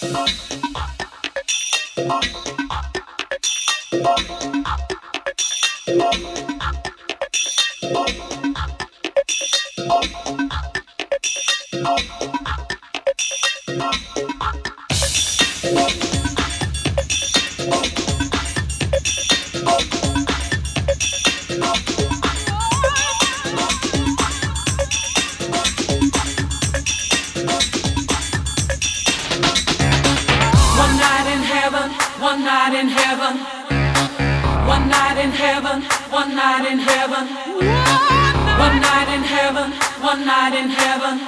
Bye. night in heaven. One night in heaven. One night in heaven.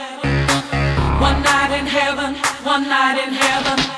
One night in heaven. One night in heaven.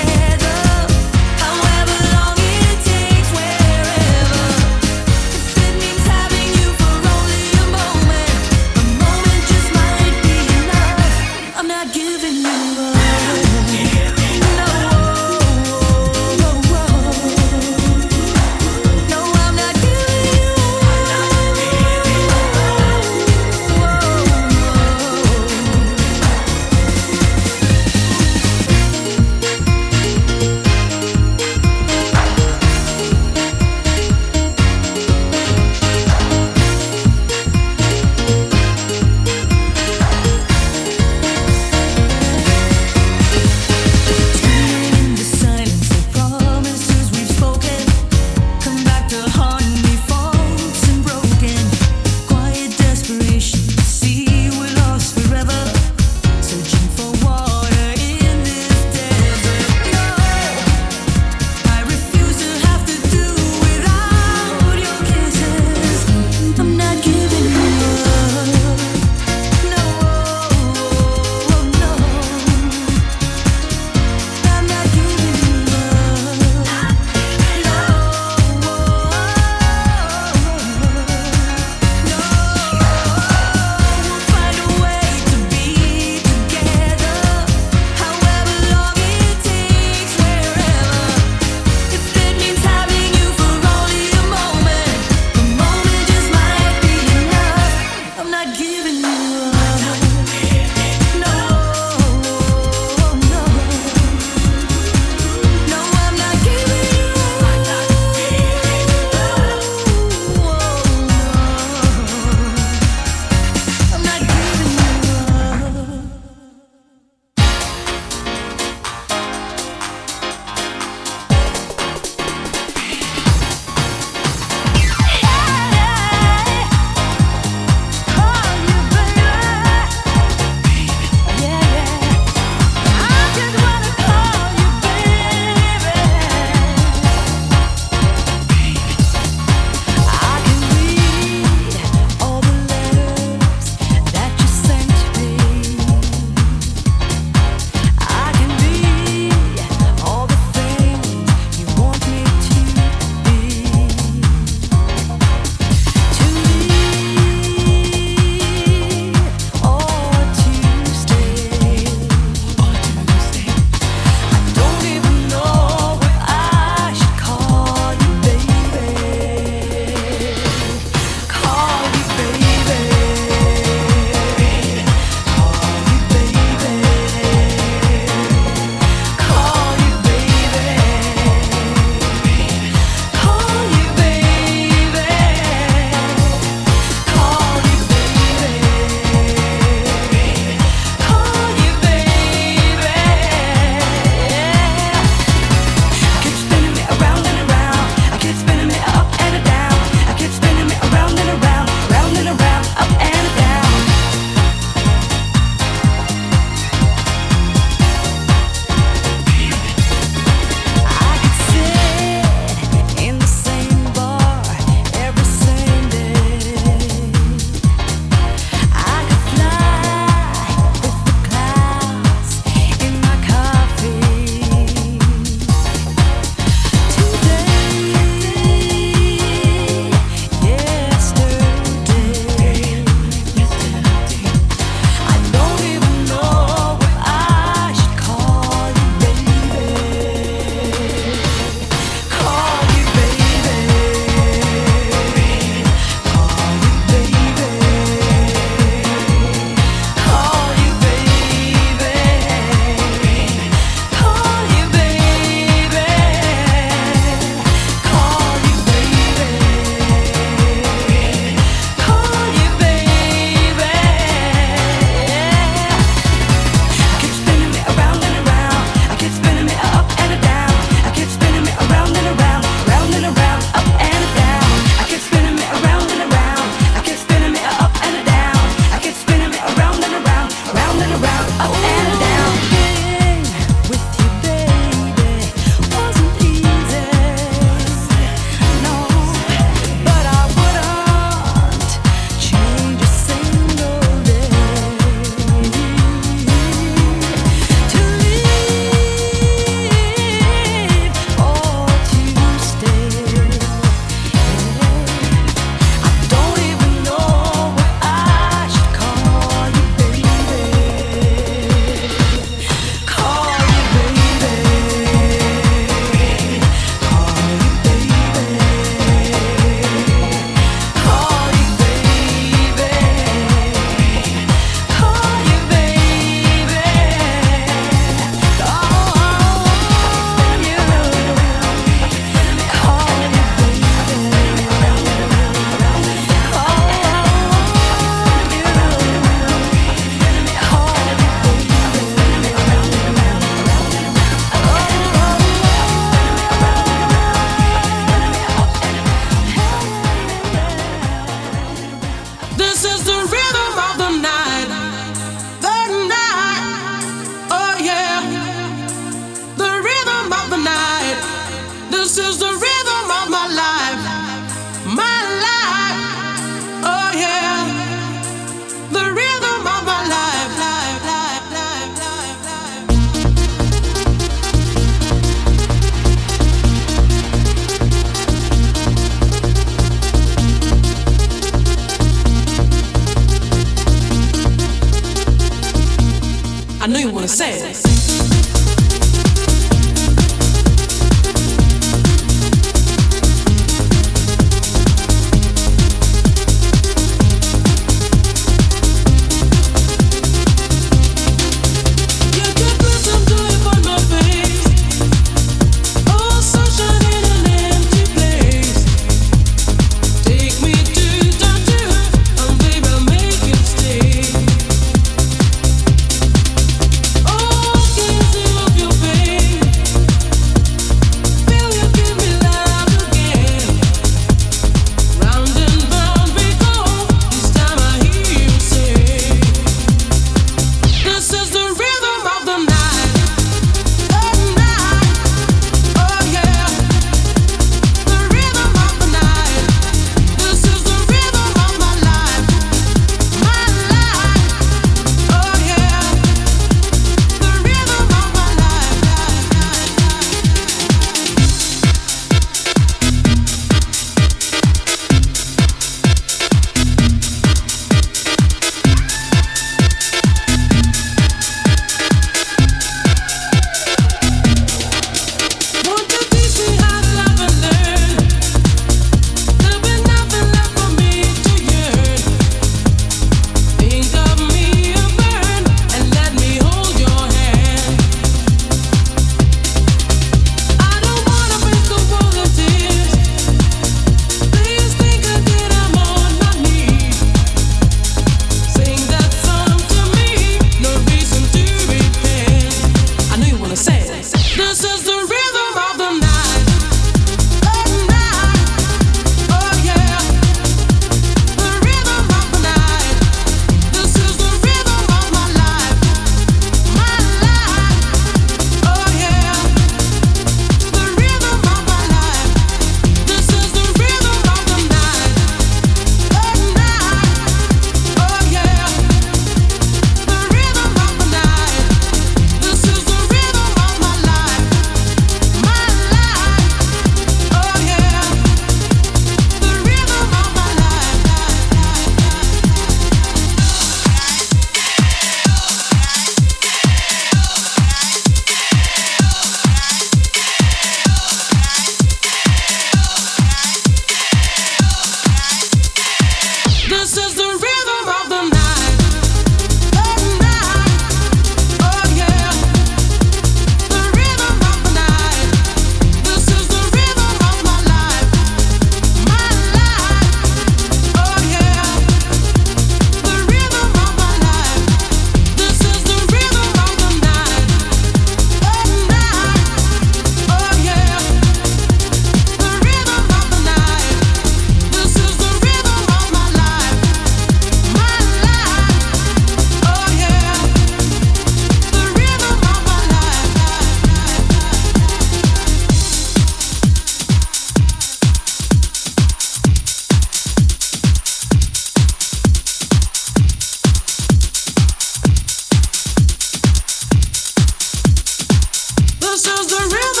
This is the rhythm.